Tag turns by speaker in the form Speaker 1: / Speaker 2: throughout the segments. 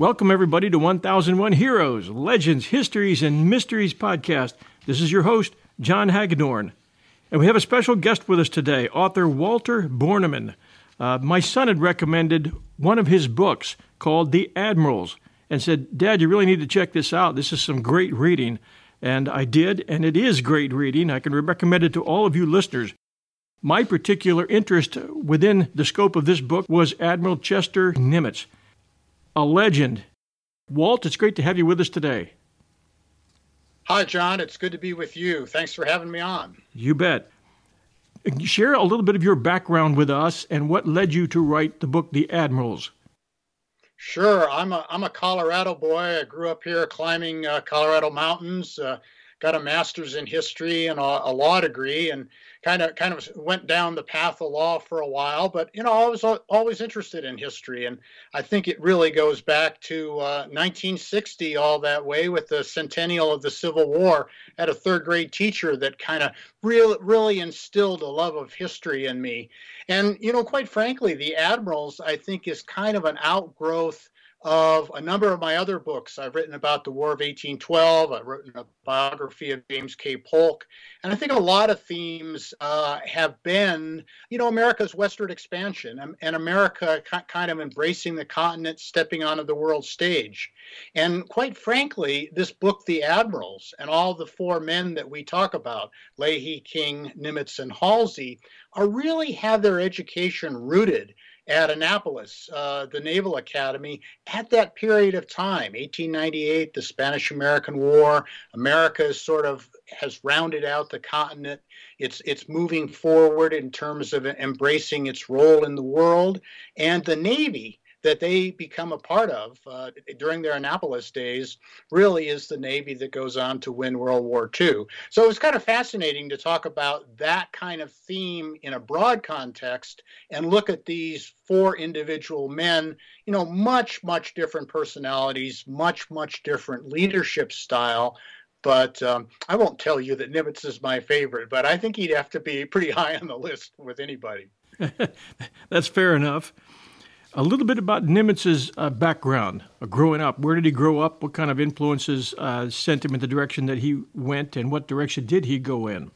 Speaker 1: Welcome, everybody, to 1001 Heroes, Legends, Histories, and Mysteries podcast. This is your host, John Hagedorn. And we have a special guest with us today, author Walter Borneman. Uh, my son had recommended one of his books called The Admirals and said, Dad, you really need to check this out. This is some great reading. And I did, and it is great reading. I can recommend it to all of you listeners. My particular interest within the scope of this book was Admiral Chester Nimitz a legend. Walt, it's great to have you with us today.
Speaker 2: Hi, John. It's good to be with you. Thanks for having me on.
Speaker 1: You bet. Share a little bit of your background with us and what led you to write the book, The Admirals.
Speaker 2: Sure. I'm a, I'm a Colorado boy. I grew up here climbing uh, Colorado mountains, uh, got a master's in history and a, a law degree, and kind of kind of went down the path of law for a while, but you know, I was always interested in history, and I think it really goes back to uh, 1960 all that way with the centennial of the Civil War. Had a third grade teacher that kind of really really instilled a love of history in me, and you know, quite frankly, the admirals I think is kind of an outgrowth of a number of my other books. I've written about the War of 1812. I've written a biography of James K. Polk. And I think a lot of themes uh, have been, you know, America's westward expansion and, and America kind of embracing the continent, stepping onto the world stage. And quite frankly, this book, The Admirals, and all the four men that we talk about, Leahy, King, Nimitz, and Halsey, are really have their education rooted at Annapolis, uh, the Naval Academy, at that period of time, 1898, the Spanish American War. America is sort of has rounded out the continent. It's it's moving forward in terms of embracing its role in the world, and the Navy that they become a part of uh, during their Annapolis days really is the Navy that goes on to win World War II. So it was kind of fascinating to talk about that kind of theme in a broad context and look at these four individual men, you know, much, much different personalities, much, much different leadership style. But um, I won't tell you that Nimitz is my favorite, but I think he'd have to be pretty high on the list with anybody.
Speaker 1: That's fair enough. A little bit about Nimitz's uh, background, uh, growing up. Where did he grow up? What kind of influences uh, sent him in the direction that he went, and what direction did he go in?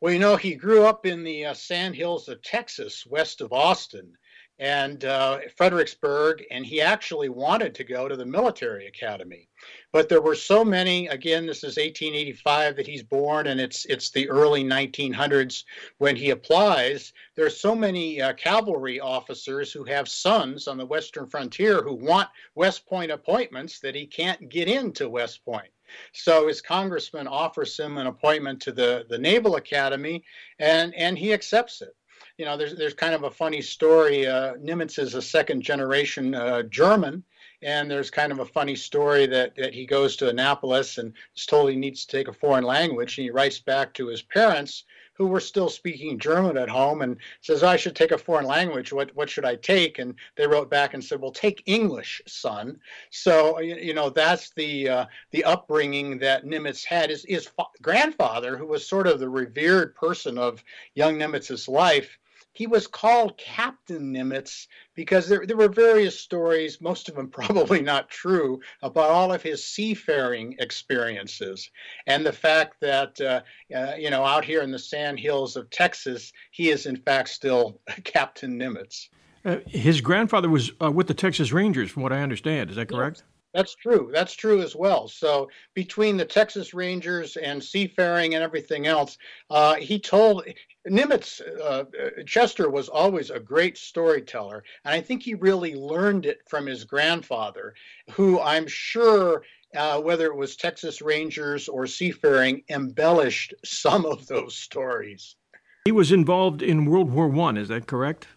Speaker 2: Well, you know, he grew up in the uh, sand hills of Texas, west of Austin and uh, Fredericksburg, and he actually wanted to go to the military academy. But there were so many. Again, this is 1885 that he's born, and it's it's the early 1900s when he applies. There's so many uh, cavalry officers who have sons on the western frontier who want West Point appointments that he can't get into West Point. So his congressman offers him an appointment to the, the Naval Academy, and, and he accepts it you know, there's there's kind of a funny story. Uh, Nimitz is a second generation uh, German, and there's kind of a funny story that that he goes to Annapolis and is told he needs to take a foreign language, and he writes back to his parents, who were still speaking German at home and says, I should take a foreign language. What, what should I take? And they wrote back and said, well, take English, son. So, you know, that's the, uh, the upbringing that Nimitz had. His, his fa- grandfather, who was sort of the revered person of young Nimitz's life, he was called Captain Nimitz because there, there were various stories, most of them probably not true, about all of his seafaring experiences and the fact that, uh, uh, you know, out here in the sand hills of Texas, he is in fact still Captain Nimitz.
Speaker 1: Uh, his grandfather was uh, with the Texas Rangers, from what I understand. Is that correct? Yes.
Speaker 2: That's true. That's true as well. So between the Texas Rangers and seafaring and everything else, uh, he told Nimitz, uh, Chester was always a great storyteller, and I think he really learned it from his grandfather, who I'm sure, uh, whether it was Texas Rangers or seafaring, embellished some of those stories.
Speaker 1: He was involved in World War One. Is that correct?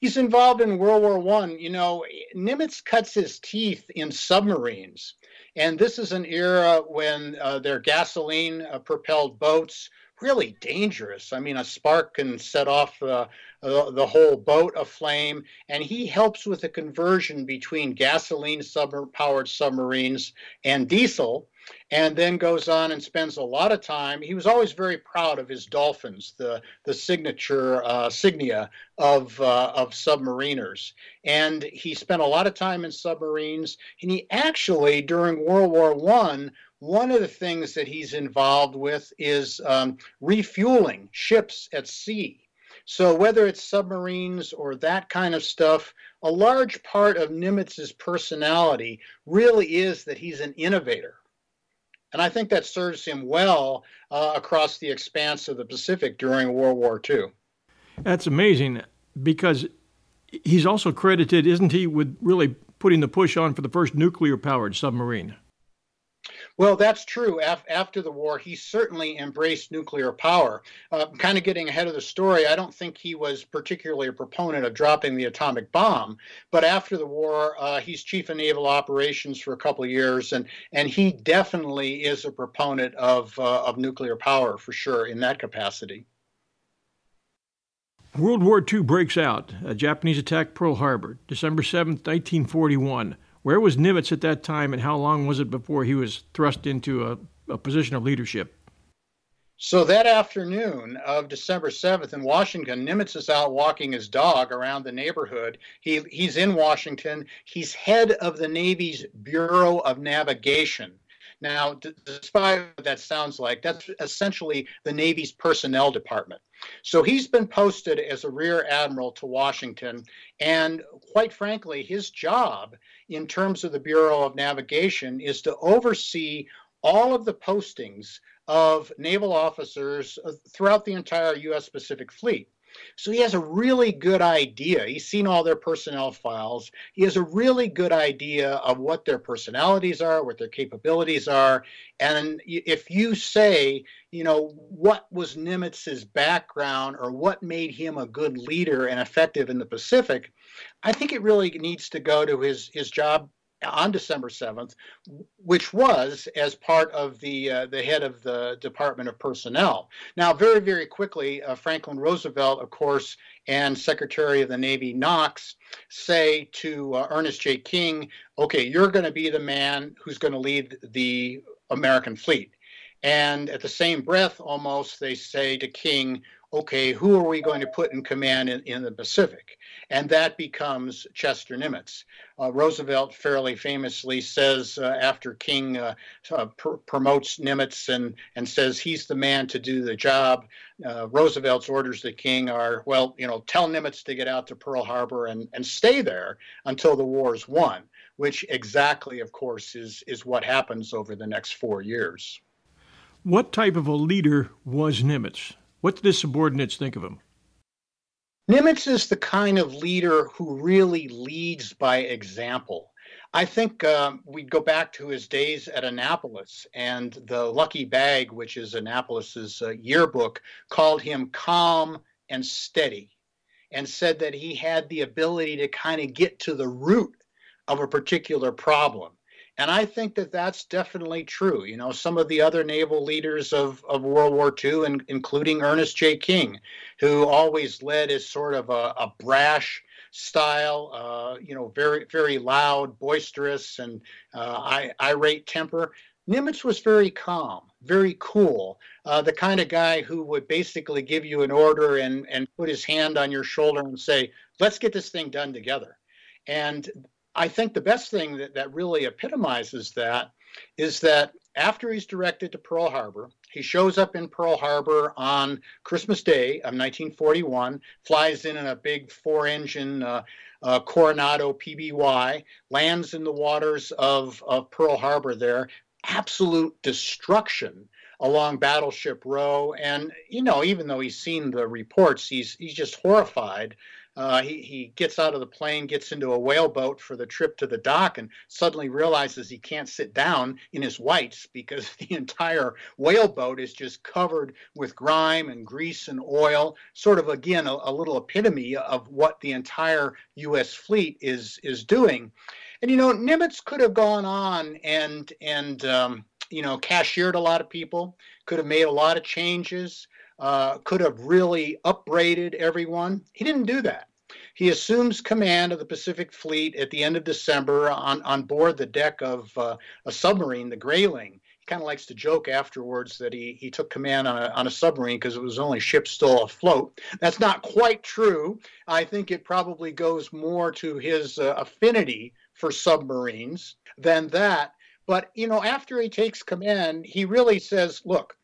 Speaker 2: He's involved in World War One. You know, Nimitz cuts his teeth in submarines, and this is an era when uh, their gasoline-propelled uh, boats really dangerous. I mean, a spark can set off uh, uh, the whole boat aflame, and he helps with the conversion between gasoline powered submarines and diesel. And then goes on and spends a lot of time. He was always very proud of his dolphins, the the signature uh, signia of uh, of submariners. And he spent a lot of time in submarines. And he actually, during World War One, one of the things that he's involved with is um, refueling ships at sea. So, whether it's submarines or that kind of stuff, a large part of Nimitz's personality really is that he's an innovator. And I think that serves him well uh, across the expanse of the Pacific during World War II.
Speaker 1: That's amazing because he's also credited, isn't he, with really putting the push on for the first nuclear powered submarine?
Speaker 2: Well, that's true. Af- after the war, he certainly embraced nuclear power. Uh, kind of getting ahead of the story, I don't think he was particularly a proponent of dropping the atomic bomb. But after the war, uh, he's chief of naval operations for a couple of years, and and he definitely is a proponent of uh, of nuclear power for sure in that capacity.
Speaker 1: World War II breaks out. A Japanese attack Pearl Harbor, December 7th, 1941. Where was Nimitz at that time, and how long was it before he was thrust into a, a position of leadership?
Speaker 2: So that afternoon of December 7th in Washington, Nimitz is out walking his dog around the neighborhood. He, he's in Washington. He's head of the Navy's Bureau of Navigation. Now, despite what that sounds like, that's essentially the Navy's personnel department. So he's been posted as a rear admiral to Washington. And quite frankly, his job in terms of the Bureau of Navigation is to oversee all of the postings of naval officers uh, throughout the entire U.S. Pacific Fleet. So he has a really good idea. He's seen all their personnel files. He has a really good idea of what their personalities are, what their capabilities are. And if you say, you know, what was Nimitz's background or what made him a good leader and effective in the Pacific, I think it really needs to go to his his job on December 7th, which was as part of the uh, the head of the Department of Personnel. Now, very very quickly, uh, Franklin Roosevelt, of course, and Secretary of the Navy Knox say to uh, Ernest J. King, "Okay, you're going to be the man who's going to lead the American fleet." And at the same breath, almost, they say to King, okay, who are we going to put in command in, in the Pacific? And that becomes Chester Nimitz. Uh, Roosevelt fairly famously says uh, after King uh, uh pr- promotes Nimitz and, and says he's the man to do the job, uh, Roosevelt's orders to King are, well, you know, tell Nimitz to get out to Pearl Harbor and, and stay there until the war is won, which exactly, of course, is, is what happens over the next four years.
Speaker 1: What type of a leader was Nimitz? What do his subordinates think of him?
Speaker 2: Nimitz is the kind of leader who really leads by example. I think um, we'd go back to his days at Annapolis, and the Lucky Bag, which is Annapolis's uh, yearbook, called him calm and steady, and said that he had the ability to kind of get to the root of a particular problem. And I think that that's definitely true. You know, some of the other naval leaders of, of World War II, and, including Ernest J. King, who always led as sort of a, a brash style, uh, you know, very, very loud, boisterous, and uh, irate temper. Nimitz was very calm, very cool, uh, the kind of guy who would basically give you an order and, and put his hand on your shoulder and say, let's get this thing done together. And I think the best thing that, that really epitomizes that is that after he's directed to Pearl Harbor, he shows up in Pearl Harbor on Christmas Day of 1941, flies in in a big four engine uh, uh, Coronado PBY, lands in the waters of, of Pearl Harbor there. Absolute destruction along Battleship Row. And, you know, even though he's seen the reports, he's, he's just horrified uh, he, he gets out of the plane, gets into a whaleboat for the trip to the dock, and suddenly realizes he can't sit down in his whites because the entire whaleboat is just covered with grime and grease and oil. Sort of, again, a, a little epitome of what the entire U.S. fleet is is doing. And you know, Nimitz could have gone on and and um, you know cashiered a lot of people, could have made a lot of changes uh, could have really upbraided everyone. He didn't do that. He assumes command of the Pacific Fleet at the end of December on, on board the deck of uh, a submarine, the Grayling. He kind of likes to joke afterwards that he, he took command on a, on a submarine because it was the only ship still afloat. That's not quite true. I think it probably goes more to his uh, affinity for submarines than that. But, you know, after he takes command, he really says, look,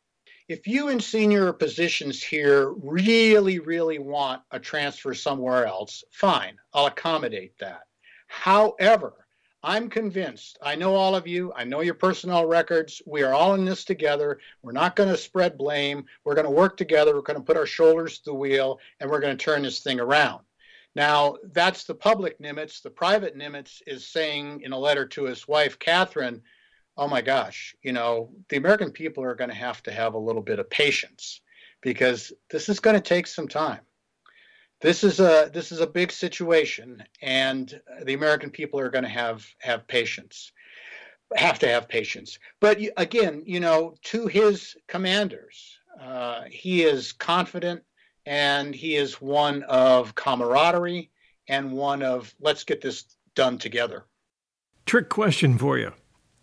Speaker 2: if you in senior positions here really, really want a transfer somewhere else, fine, I'll accommodate that. However, I'm convinced, I know all of you, I know your personnel records. We are all in this together. We're not going to spread blame. We're going to work together. We're going to put our shoulders to the wheel and we're going to turn this thing around. Now, that's the public Nimitz. The private Nimitz is saying in a letter to his wife, Catherine, oh my gosh, you know, the American people are going to have to have a little bit of patience because this is going to take some time. This is a this is a big situation, and the American people are going to have have patience, have to have patience. But again, you know, to his commanders, uh, he is confident, and he is one of camaraderie and one of let's get this done together.
Speaker 1: Trick question for you.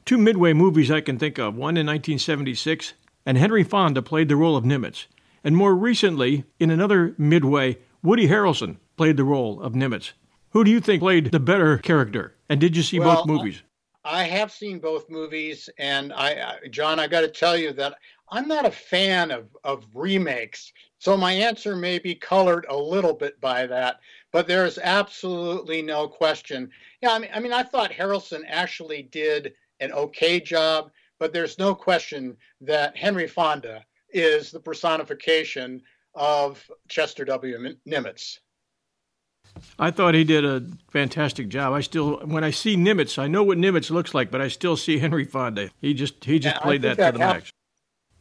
Speaker 1: Two Midway movies I can think of, one in 1976, and Henry Fonda played the role of Nimitz. And more recently, in another Midway, Woody Harrelson played the role of Nimitz. Who do you think played the better character? And did you see well, both movies?
Speaker 2: I have seen both movies, and I, John, I got to tell you that I'm not a fan of, of remakes. So my answer may be colored a little bit by that, but there is absolutely no question. Yeah, I mean, I mean, I thought Harrelson actually did an okay job, but there's no question that Henry Fonda is the personification of Chester W. Nimitz.
Speaker 1: I thought he did a fantastic job. I still, when I see Nimitz, I know what Nimitz looks like, but I still see Henry Fonda. He just he just yeah, played that, that to the max.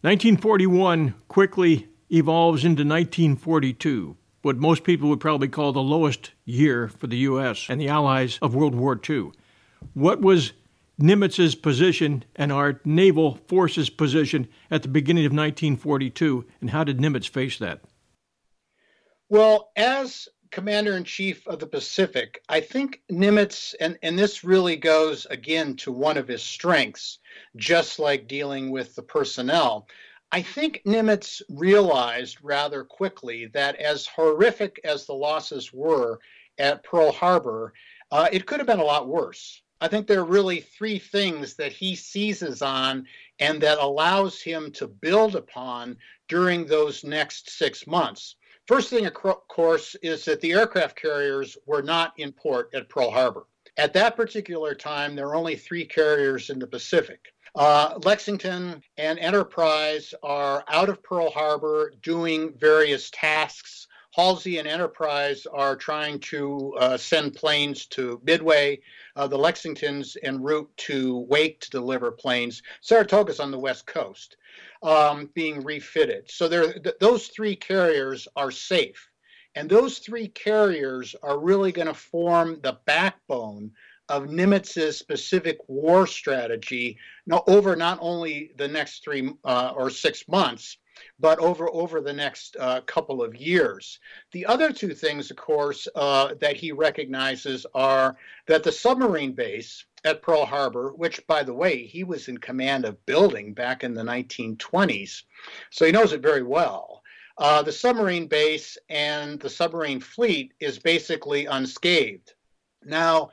Speaker 1: 1941 quickly evolves into 1942, what most people would probably call the lowest year for the U.S. and the Allies of World War II. What was Nimitz's position and our naval forces position at the beginning of 1942, and how did Nimitz face that?
Speaker 2: Well, as commander in chief of the Pacific, I think Nimitz, and, and this really goes again to one of his strengths, just like dealing with the personnel. I think Nimitz realized rather quickly that as horrific as the losses were at Pearl Harbor, uh, it could have been a lot worse. I think there are really three things that he seizes on and that allows him to build upon during those next six months. First thing, of course, is that the aircraft carriers were not in port at Pearl Harbor. At that particular time, there were only three carriers in the Pacific. Uh, Lexington and Enterprise are out of Pearl Harbor doing various tasks Halsey and Enterprise are trying to uh, send planes to Midway. Uh, the Lexington's en route to Wake to deliver planes. Saratoga's on the west coast, um, being refitted. So th- those three carriers are safe, and those three carriers are really going to form the backbone of Nimitz's Pacific war strategy over not only the next three uh, or six months, but over over the next uh, couple of years. The other two things, of course, uh, that he recognizes are that the submarine base at Pearl Harbor, which, by the way, he was in command of building back in the 1920s, so he knows it very well. Uh, the submarine base and the submarine fleet is basically unscathed. Now,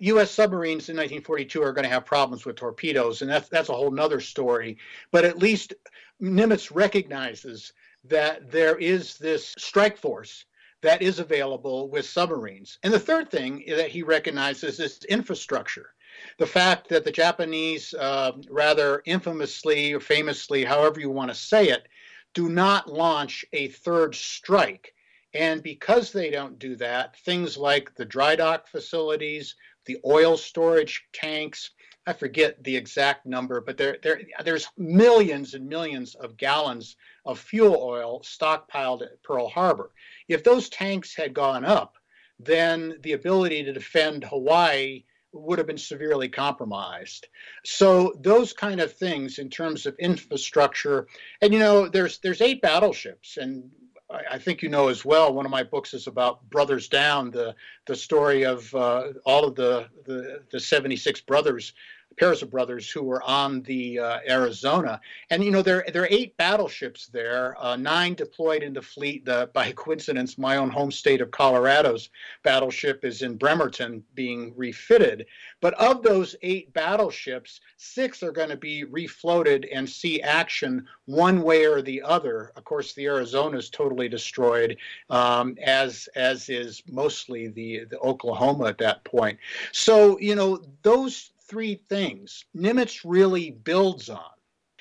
Speaker 2: U.S. submarines in 1942 are going to have problems with torpedoes, and that's that's a whole nother story. But at least Nimitz recognizes that there is this strike force that is available with submarines. And the third thing that he recognizes is infrastructure. The fact that the Japanese, uh, rather infamously or famously, however you want to say it, do not launch a third strike. And because they don't do that, things like the dry dock facilities, the oil storage tanks, I forget the exact number, but there, there, there's millions and millions of gallons of fuel oil stockpiled at Pearl Harbor. If those tanks had gone up, then the ability to defend Hawaii would have been severely compromised. So those kind of things in terms of infrastructure, and you know, there's there's eight battleships, and I think you know as well. One of my books is about Brothers Down, the the story of uh, all of the, the the 76 brothers pairs of brothers who were on the uh, Arizona. And you know, there there are eight battleships there, uh, nine deployed in the fleet. The, by coincidence, my own home state of Colorado's battleship is in Bremerton, being refitted. But of those eight battleships, six are going to be refloated and see action one way or the other. Of course, the Arizona is totally destroyed, um, as as is mostly the the Oklahoma at that point. So you know those three things Nimitz really builds on.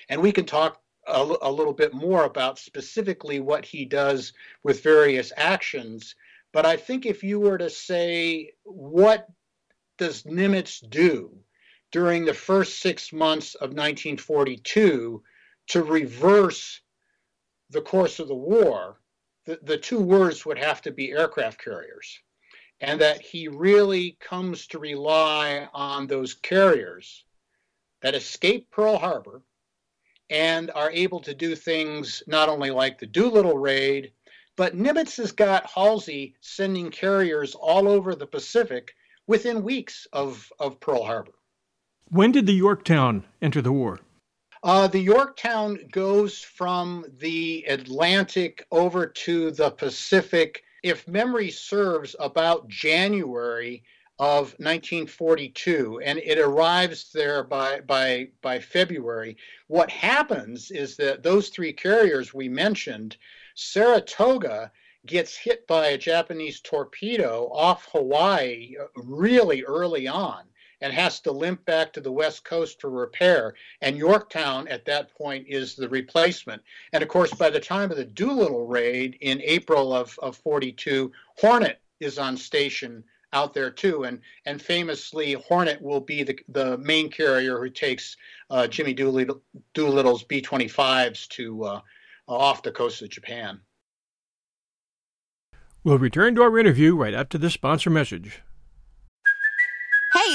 Speaker 2: And we can talk a, little bit more about specifically what he does with various actions. But I think if you were to say, what does Nimitz do during the first six months of 1942 to reverse the course of the war, the, the two words would have to be aircraft carriers and that he really comes to rely on those carriers that escape Pearl Harbor and are able to do things not only like the Doolittle raid, but Nimitz has got Halsey sending carriers all over the Pacific within weeks of, of Pearl Harbor.
Speaker 1: When did the Yorktown enter the war?
Speaker 2: Uh, the Yorktown goes from the Atlantic over to the Pacific if memory serves, about January of 1942, and it arrives there by by by February. What happens is that those three carriers we mentioned, Saratoga gets hit by a Japanese torpedo off Hawaii uh, really early on and has to limp back to the West Coast for repair. And Yorktown at that point is the replacement. And of course, by the time of the Doolittle raid in April of, of 42, Hornet is on station out there too. And and famously, Hornet will be the, the main carrier who takes uh, Jimmy Doolittle, Doolittle's B 25s to uh, off the coast of Japan.
Speaker 1: We'll return to our interview right after this sponsor message.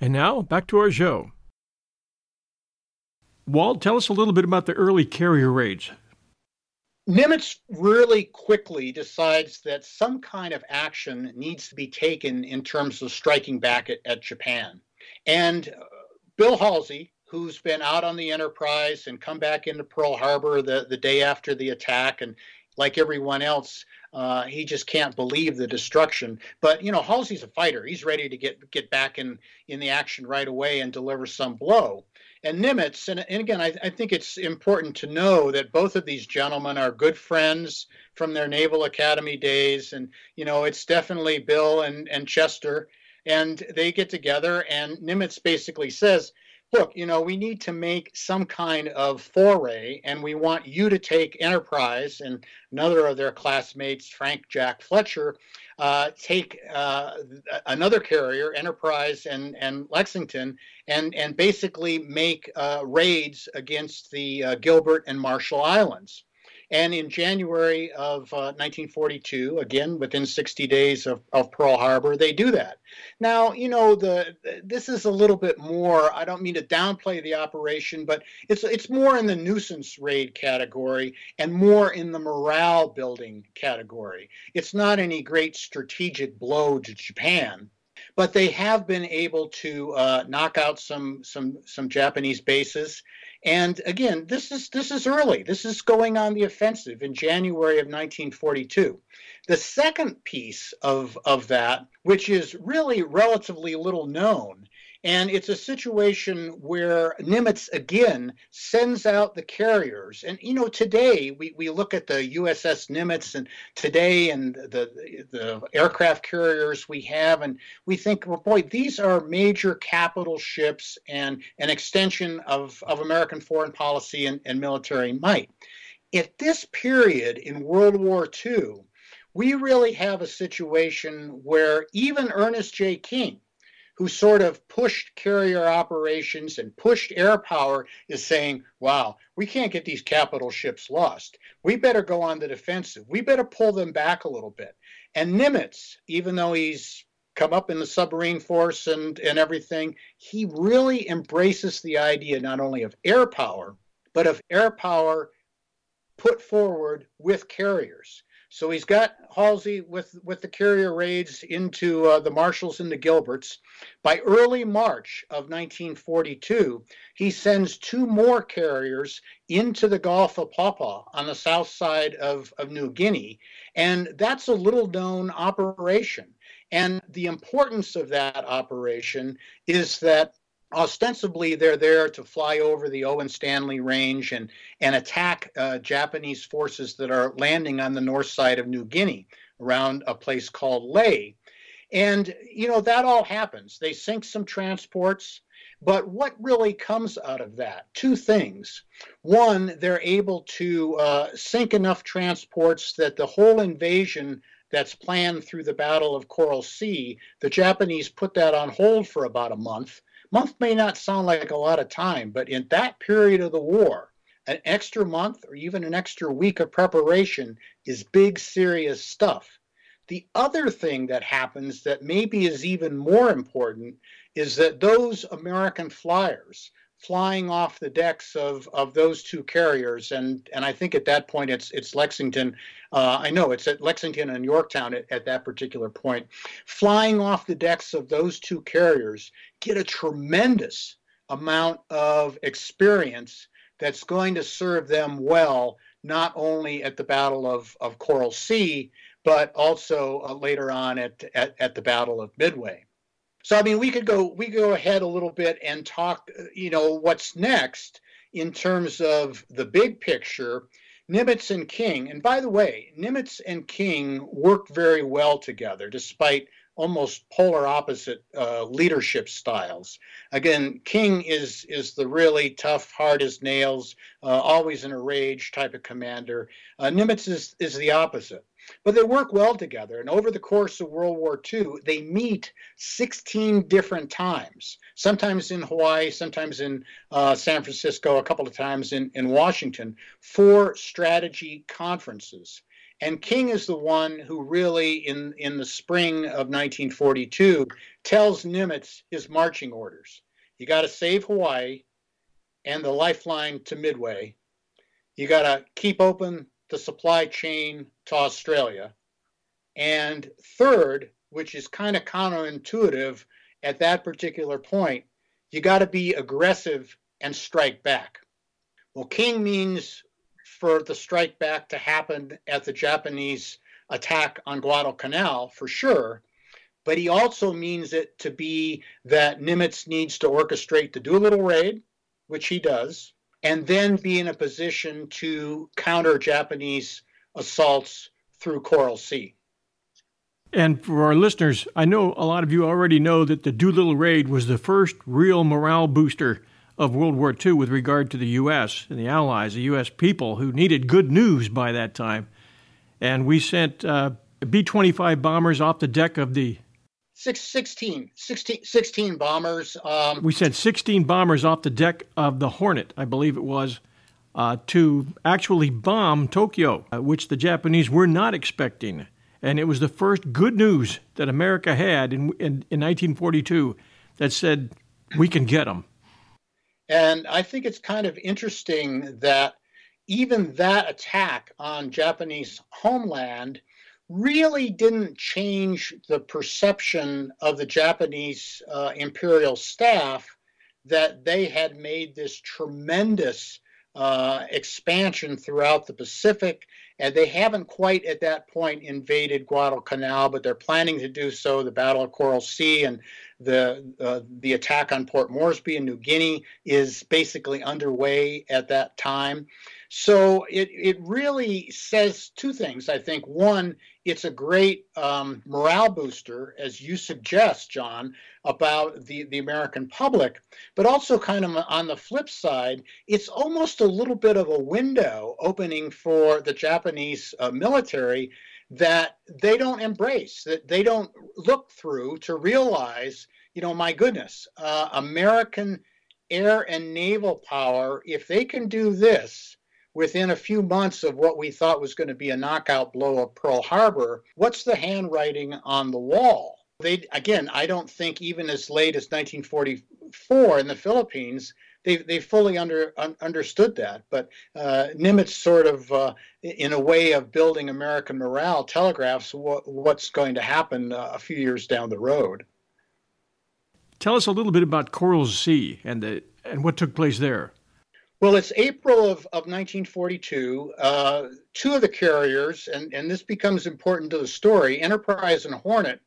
Speaker 1: And now, back to our show. Walt, tell us a little bit about the early carrier raids.
Speaker 2: Nimitz really quickly decides that some kind of action needs to be taken in terms of striking back at, at Japan. And uh, Bill Halsey, who's been out on the Enterprise and come back into Pearl Harbor the, the day after the attack, and like everyone else, uh, he just can't believe the destruction. But you know, Halsey's a fighter. He's ready to get get back in in the action right away and deliver some blow. And Nimitz, and, and again, I, I think it's important to know that both of these gentlemen are good friends from their Naval Academy days. And you know, it's definitely Bill and and Chester And they get together, and Nimitz basically says, look, you know, we need to make some kind of foray, and we want you to take Enterprise and another of their classmates, Frank Jack Fletcher, uh, take uh, another carrier, Enterprise and, and Lexington, and, and basically make uh, raids against the uh, Gilbert and Marshall Islands. And in January of uh, 1942, again within 60 days of, of Pearl Harbor, they do that. Now, you know, the this is a little bit more. I don't mean to downplay the operation, but it's it's more in the nuisance raid category and more in the morale building category. It's not any great strategic blow to Japan but they have been able to uh, knock out some some some Japanese bases. And again, this is this is early. This is going on the offensive in January of 1942. The second piece of of that, which is really relatively little known, and it's a situation where Nimitz again sends out the carriers. And you know, today we, we look at the USS Nimitz and today and the the aircraft carriers we have, and we think, well, boy, these are major capital ships and an extension of, of American foreign policy and, and military might. At this period in World War II, we really have a situation where even Ernest J. King, who sort of pushed carrier operations and pushed air power is saying, wow, we can't get these capital ships lost. We better go on the defensive. We better pull them back a little bit. And Nimitz, even though he's come up in the submarine force and, and everything, he really embraces the idea not only of air power, but of air power put forward with carriers. So he's got Halsey with, with the carrier raids into uh, the Marshalls and the Gilberts. By early March of 1942, he sends two more carriers into the Gulf of Papua on the south side of, of New Guinea. And that's a little known operation. And the importance of that operation is that ostensibly they're there to fly over the Owen Stanley Range and, and attack uh, Japanese forces that are landing on the north side of New Guinea around a place called Lae. And, you know, that all happens. They sink some transports. But what really comes out of that? Two things. One, they're able to uh, sink enough transports that the whole invasion that's planned through the Battle of Coral Sea, the Japanese put that on hold for about a month month may not sound like a lot of time, but in that period of the war, an extra month or even an extra week of preparation is big, serious stuff. The other thing that happens that maybe is even more important is that those American flyers flying off the decks of, of those two carriers, and, and I think at that point it's it's Lexington. Uh, I know it's at Lexington and Yorktown at, at that particular point. Flying off the decks of those two carriers get a tremendous amount of experience that's going to serve them well, not only at the Battle of, of Coral Sea, but also uh, later on at, at, at the Battle of Midway. So I mean, we could go we go ahead a little bit and talk, you know, what's next in terms of the big picture. Nimitz and King, and by the way, Nimitz and King worked very well together, despite almost polar opposite uh, leadership styles. Again, King is is the really tough, hard as nails, uh, always in a rage type of commander. Uh, Nimitz is is the opposite. But they work well together. And over the course of World War II, they meet 16 different times, sometimes in Hawaii, sometimes in uh, San Francisco, a couple of times in, in Washington, for strategy conferences. And King is the one who really, in, in the spring of 1942, tells Nimitz his marching orders. You got to save Hawaii and the lifeline to Midway. You got to keep open the supply chain to Australia. And third, which is kind of counterintuitive at that particular point, you got to be aggressive and strike back. Well, King means for the strike back to happen at the Japanese attack on Guadalcanal for sure, but he also means it to be that Nimitz needs to orchestrate the Doolittle raid, which he does, and then be in a position to counter Japanese assaults through Coral Sea.
Speaker 1: And for our listeners, I know a lot of you already know that the Doolittle raid was the first real morale booster of World War II with regard to the U.S. and the Allies, the U.S. people who needed good news by that time. And we sent uh, B 25 bombers off the deck of the.
Speaker 2: Six, 16, 16, 16 bombers. Um,
Speaker 1: we sent 16 bombers off the deck of the Hornet, I believe it was, uh, to actually bomb Tokyo, uh, which the Japanese were not expecting. And it was the first good news that America had in, in, in 1942 that said, we can get them.
Speaker 2: And I think it's kind of interesting that even that attack on Japanese homeland really didn't change the perception of the Japanese uh, imperial staff that they had made this tremendous uh, expansion throughout the Pacific and they haven't quite at that point invaded Guadalcanal, but they're planning to do so. The Battle of Coral Sea and the uh, the attack on Port Moresby in New Guinea is basically underway at that time. So it, it really says two things, I think. One, it's a great um, morale booster, as you suggest, John, about the, the American public, but also kind of on the flip side, it's almost a little bit of a window opening for the Japanese uh, military that they don't embrace, that they don't look through to realize, you know, my goodness, uh, American air and naval power, if they can do this, within a few months of what we thought was going to be a knockout blow of Pearl Harbor, what's the handwriting on the wall? They again, I don't think even as late as 1944 in the Philippines, they they fully under un, understood that. But uh, Nimitz sort of, uh, in a way of building American morale, telegraphs what, what's going to happen uh, a few years down the road.
Speaker 1: Tell us a little bit about Coral Sea and the and what took place there.
Speaker 2: Well, it's April of, of 1942. Uh, two of the carriers, and, and this becomes important to the story, Enterprise and Hornet,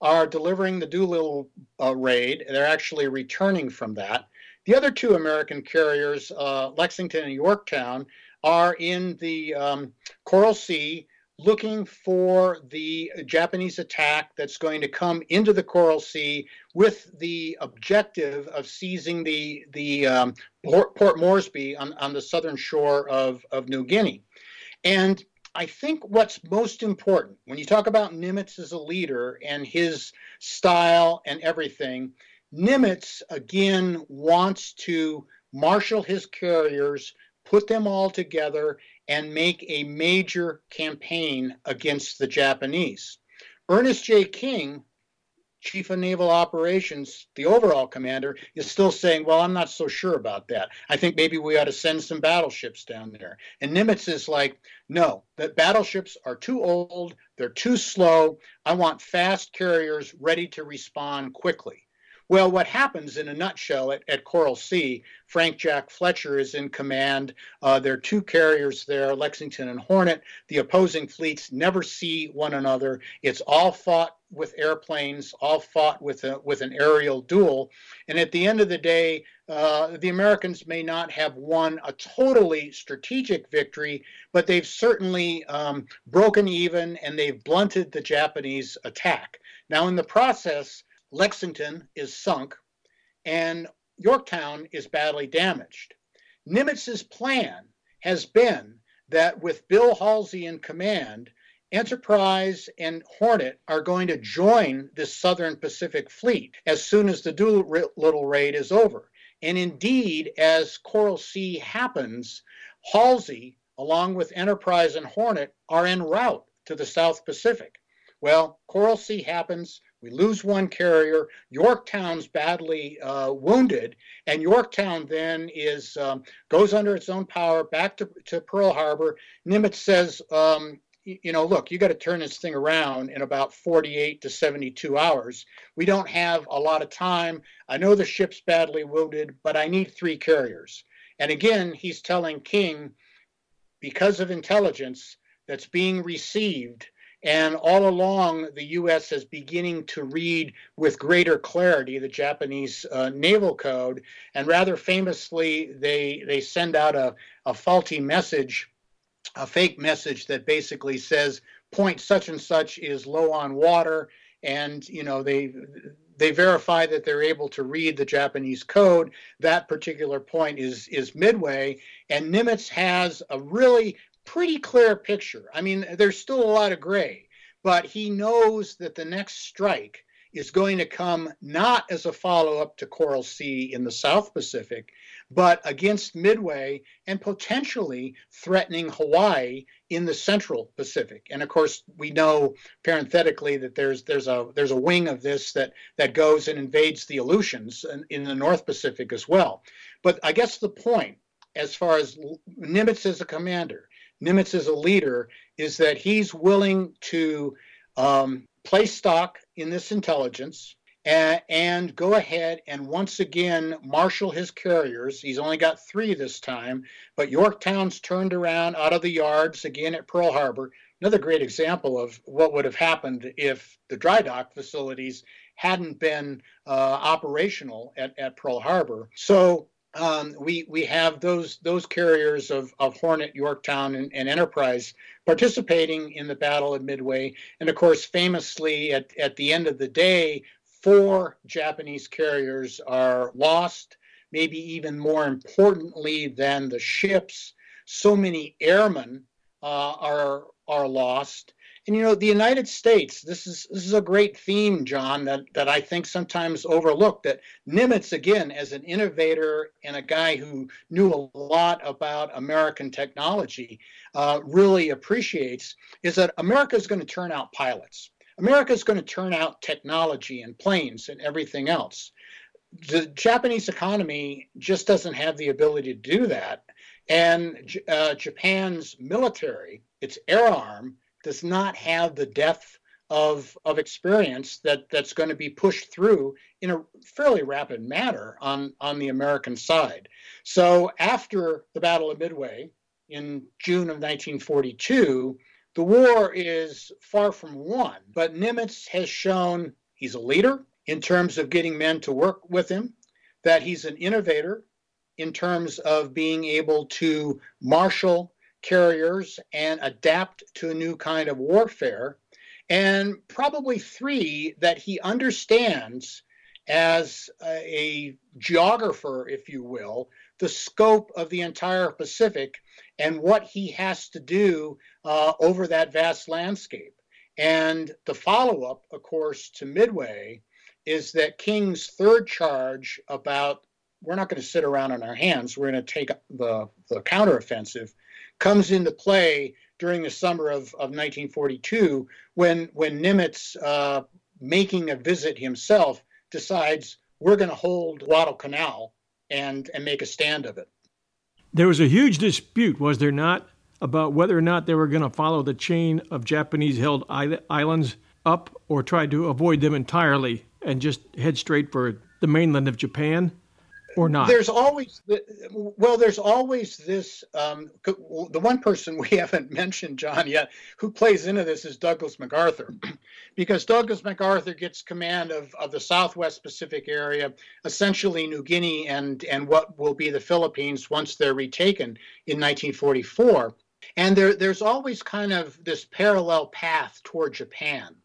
Speaker 2: are delivering the Doolittle uh, raid. They're actually returning from that. The other two American carriers, uh, Lexington and Yorktown, are in the um, Coral Sea looking for the Japanese attack that's going to come into the Coral Sea with the objective of seizing the the um, Port, Port, Moresby on, on the southern shore of, of New Guinea. And I think what's most important when you talk about Nimitz as a leader and his style and everything, Nimitz again wants to marshal his carriers, put them all together, and make a major campaign against the Japanese. Ernest J. King, Chief of Naval Operations, the overall commander, is still saying, Well, I'm not so sure about that. I think maybe we ought to send some battleships down there. And Nimitz is like, No, the battleships are too old, they're too slow. I want fast carriers ready to respond quickly. Well, what happens in a nutshell at, at Coral Sea, Frank Jack Fletcher is in command. Uh, there are two carriers there, Lexington and Hornet. The opposing fleets never see one another. It's all fought with airplanes, all fought with a, with an aerial duel. And at the end of the day, uh, the Americans may not have won a totally strategic victory, but they've certainly um, broken even and they've blunted the Japanese attack. Now, in the process, Lexington is sunk, and Yorktown is badly damaged. Nimitz's plan has been that with Bill Halsey in command, Enterprise and Hornet are going to join this Southern Pacific Fleet as soon as the Doolittle raid is over. And indeed, as Coral Sea happens, Halsey, along with Enterprise and Hornet, are en route to the South Pacific. Well, Coral Sea happens. We lose one carrier. Yorktown's badly uh, wounded, and Yorktown then is um, goes under its own power back to, to Pearl Harbor. Nimitz says, um, you know, look, you got to turn this thing around in about 48 to 72 hours. We don't have a lot of time. I know the ship's badly wounded, but I need three carriers. And again, he's telling King, because of intelligence that's being received and all along, the U.S. is beginning to read with greater clarity the Japanese uh, naval code. And rather famously, they, they send out a, a faulty message, a fake message that basically says, point such and such is low on water, and you know they they verify that they're able to read the Japanese code. That particular point is is Midway, and Nimitz has a really pretty clear picture. I mean, there's still a lot of gray, but he knows that the next strike is going to come not as a follow up to Coral Sea in the South Pacific, but against Midway and potentially threatening Hawaii in the Central Pacific. And of course, we know parenthetically that there's there's a there's a wing of this that that goes and invades the Aleutians in, in the North Pacific as well. But I guess the point, as far as Nimitz as a commander, Nimitz as a leader, is that he's willing to um, place stock in this intelligence and, and, go ahead and once again marshal his carriers. He's only got three this time, but Yorktown's turned around out of the yards again at Pearl Harbor. Another great example of what would have happened if the dry dock facilities hadn't been uh, operational at, at Pearl Harbor. So um, we we have those those carriers of, of Hornet, Yorktown, and, and, Enterprise participating in the battle at Midway, and of course, famously at at the end of the day, four Japanese carriers are lost. Maybe even more importantly than the ships, so many airmen uh, are are lost, and you know, the United States, this is this is a great theme, John, that, that I think sometimes overlooked. That Nimitz, again, as an innovator and a guy who knew a lot about American technology, uh, really appreciates is that America is going to turn out pilots. America is going to turn out technology and planes and everything else. The Japanese economy just doesn't have the ability to do that. And uh, Japan's military, its air arm, does not have the depth of, of experience that, that's going to be pushed through in a fairly rapid manner on, on the American side. So after the Battle of Midway in June of 1942, the war is far from won, but Nimitz has shown he's a leader in terms of getting men to work with him, that he's an innovator in terms of being able to marshal carriers and adapt to a new kind of warfare. And probably three, that he understands as a geographer, if you will, the scope of the entire Pacific and what he has to do uh, over that vast landscape. And the follow up, of course, to Midway is that King's third charge about we're not going to sit around on our hands, we're going to take the, the counteroffensive comes into play during the summer of, of 1942 when, when Nimitz, uh, making a visit himself, decides we're going to hold Guadalcanal and, and make a stand of it.
Speaker 1: There was a huge dispute, was there not, about whether or not they were going to follow the chain of Japanese held islands up or try to avoid them entirely and just head straight for the mainland of Japan? Or not?
Speaker 2: There's always the, well, there's always this. Um, the one person we haven't mentioned, John, yet, who plays into this is Douglas MacArthur, because Douglas MacArthur gets command of, of the Southwest Pacific area, essentially New Guinea and and what will be the Philippines once they're retaken in 1944. And there, there's always kind of this parallel path toward Japan.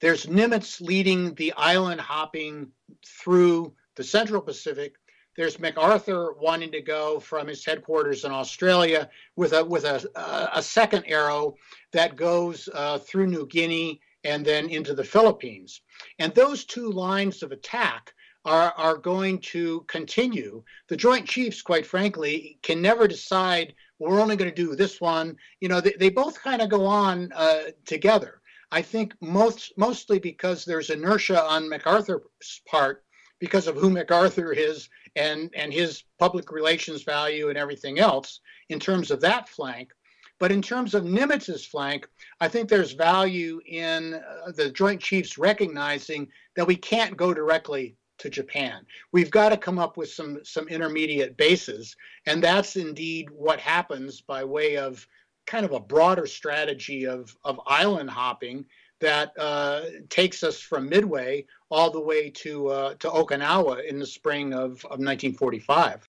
Speaker 2: There's Nimitz leading the island hopping through the Central Pacific. There's MacArthur wanting to go from his headquarters in Australia with a with a a second arrow that goes uh, through New Guinea and then into the Philippines. And those two lines of attack are, are going to continue. The Joint Chiefs, quite frankly, can never decide we're only going to do this one. You know, they, they both kind of go on uh, together. I think most mostly because there's inertia on MacArthur's part because of who MacArthur is and and his public relations value and everything else in terms of that flank. But in terms of Nimitz's flank, I think there's value in uh, the Joint Chiefs recognizing that we can't go directly to Japan. We've got to come up with some some intermediate bases, and that's indeed what happens by way of kind of a broader strategy of of island hopping that uh, takes us from Midway all the way to uh, to Okinawa in the spring of, of 1945.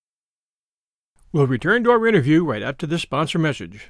Speaker 1: We'll return to our interview right after this sponsor message.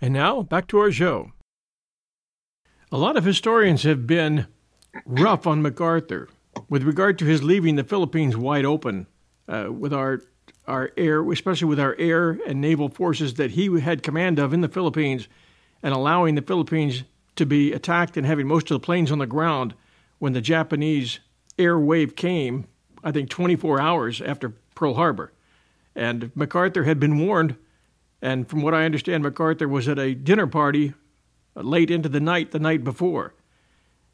Speaker 1: And now, back to our show. A lot of historians have been rough on MacArthur with regard to his leaving the Philippines wide open uh, with our our air, especially with our air and naval forces that he had command of in the Philippines, and allowing the Philippines to be attacked and having most of the planes on the ground when the Japanese air wave came, I think 24 hours after Pearl Harbor. And MacArthur had been warned and from what I understand, MacArthur was at a dinner party uh, late into the night the night before.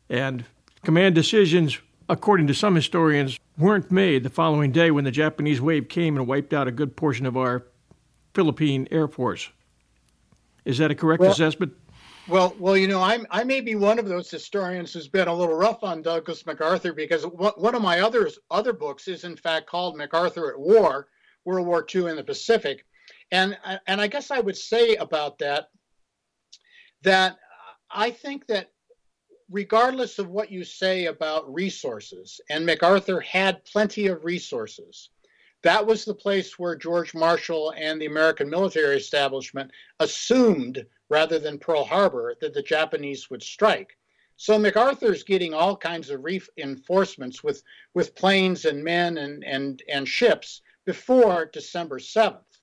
Speaker 1: And command decisions, according to some historians, weren't made the following day when the Japanese wave came and wiped out a good portion of our Philippine Air Force. Is that a correct well, assessment?
Speaker 2: Well, well, you know, I'm I may be one of those historians who's been a little rough on Douglas MacArthur because one of my others other books is in fact called MacArthur at War, World War II in the Pacific, and and I guess I would say about that that I think that regardless of what you say about resources, and MacArthur had plenty of resources. That was the place where George Marshall and the American military establishment assumed, rather than Pearl Harbor, that the Japanese would strike. So MacArthur's getting all kinds of reinforcements with, with planes and men and, and, and ships before December 7th.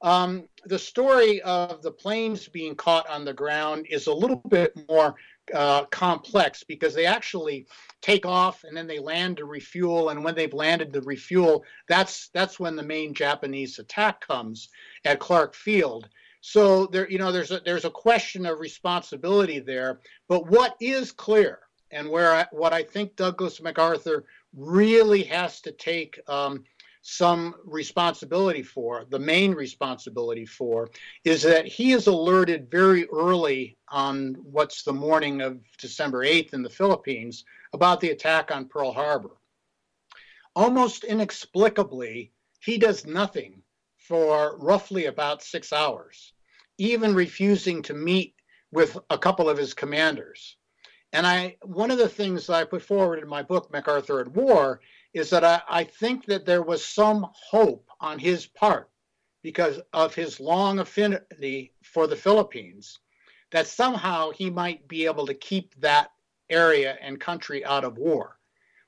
Speaker 2: Um, the story of the planes being caught on the ground is a little bit more uh, complex because they actually take off and then they land to refuel. And when they've landed to refuel that's that's when the main japanese attack comes at clark field. So there you know there's a there's a question of responsibility there but what is clear and where I, what i think douglas macarthur really has to take um, some responsibility for, the main responsibility for, is that he is alerted very early on what's the morning of December 8th in the Philippines about the attack on Pearl Harbor. Almost inexplicably, he does nothing for roughly about six hours, even refusing to meet with a couple of his commanders. And I, one of the things that I put forward in my book, MacArthur at War, is that I, I think that there was some hope on his part because of his long affinity for the Philippines that somehow he might be able to keep that area and country out of war.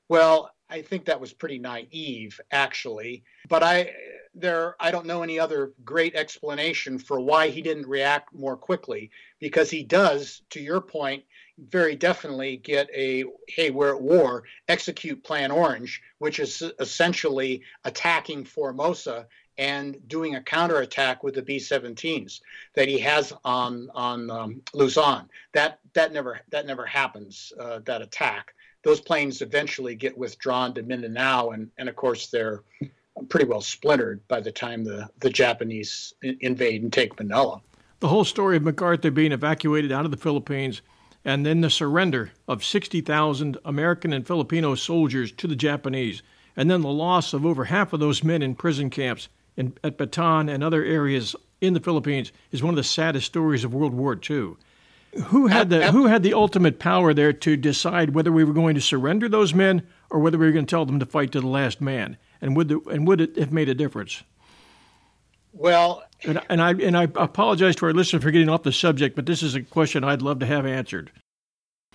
Speaker 2: Well, I think that was pretty naive, actually. But I there I don't know any other great explanation for why he didn't react more quickly, because he does, to your point, very definitely get a hey we're at war execute plan orange which is essentially attacking formosa and doing a counterattack with the b-17s that he has on on um, luzon. That that never that never happens uh, that attack. Those planes eventually get withdrawn to mindanao and and of course they're pretty well splintered by the time the the japanese invade and take manila
Speaker 1: the whole story of macarthur being evacuated out of the philippines and then the surrender of 60,000 American and Filipino soldiers to the Japanese, and then the loss of over half of those men in prison camps in, at Bataan and other areas in the Philippines is one of the saddest stories of World War II. Who had the who had the ultimate power there to decide whether we were going to surrender those men or whether we were going to tell them to fight to the last man? And would the, and would it have made a difference?
Speaker 2: Well,
Speaker 1: and, and, I and I apologize to our listeners for getting off the subject, but this is a question I'd love to have answered.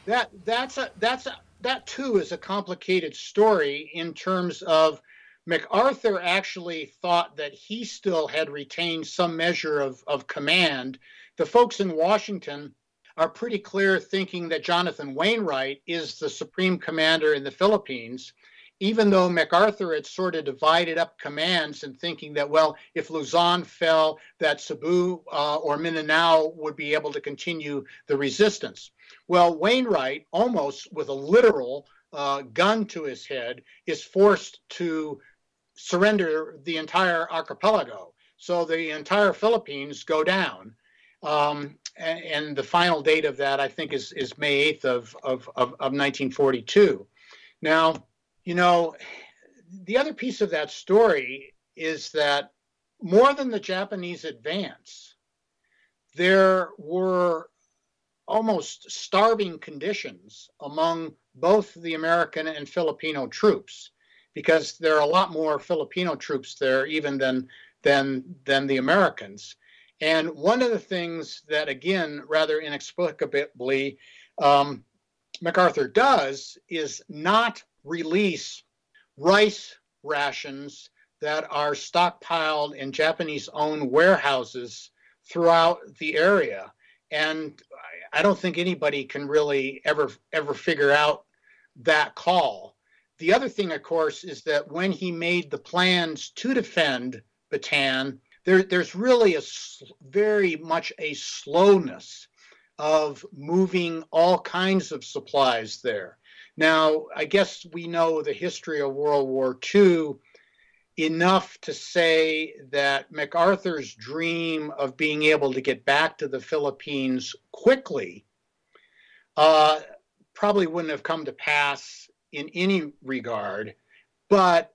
Speaker 2: That that's a that's a, that too is a complicated story in terms of MacArthur actually thought that he still had retained some measure of, of command. The folks in Washington are pretty clear thinking that Jonathan Wainwright is the supreme commander in the Philippines even though MacArthur had sort of divided up commands and thinking that, well, if Luzon fell, that Cebu uh, or Mindanao would be able to continue the resistance. Well, Wainwright, almost with a literal uh, gun to his head, is forced to surrender the entire archipelago. So the entire Philippines go down. Um, and, the final date of that, I think, is, is May 8th of, of, of, of 1942. Now, you know, the other piece of that story is that more than the Japanese advance, there were almost starving conditions among both the American and Filipino troops because there are a lot more Filipino troops there even than than than the Americans. And one of the things that, again, rather inexplicably, um, MacArthur does is not release rice rations that are stockpiled in Japanese owned warehouses throughout the area. And I don't think anybody can really ever ever figure out that call. The other thing, of course, is that when he made the plans to defend Bataan, there, there's really a very much a slowness of moving all kinds of supplies there. Now, I guess we know the history of World War II enough to say that MacArthur's dream of being able to get back to the Philippines quickly uh, probably wouldn't have come to pass in any regard. But